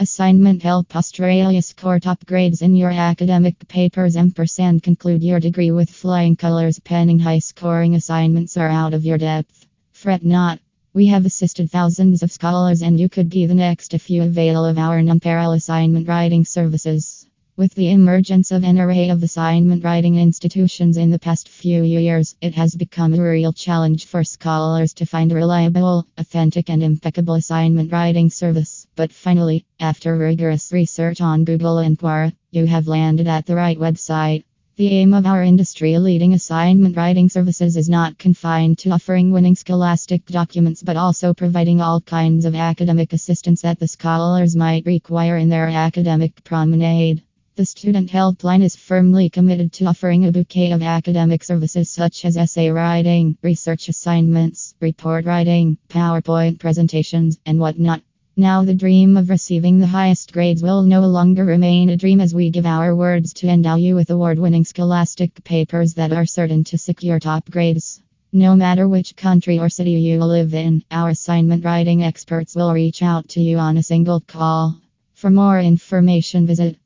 Assignment Help Australia score top grades in your academic papers. Ampersand conclude your degree with flying colors. Penning high scoring assignments are out of your depth. Fret not. We have assisted thousands of scholars, and you could be the next if you avail of our non-parallel assignment writing services. With the emergence of an array of assignment writing institutions in the past few years, it has become a real challenge for scholars to find a reliable, authentic, and impeccable assignment writing service. But finally, after rigorous research on Google and Quora, you have landed at the right website. The aim of our industry leading assignment writing services is not confined to offering winning scholastic documents but also providing all kinds of academic assistance that the scholars might require in their academic promenade. The Student Helpline is firmly committed to offering a bouquet of academic services such as essay writing, research assignments, report writing, PowerPoint presentations, and whatnot. Now, the dream of receiving the highest grades will no longer remain a dream as we give our words to endow you with award winning scholastic papers that are certain to secure top grades. No matter which country or city you live in, our assignment writing experts will reach out to you on a single call. For more information, visit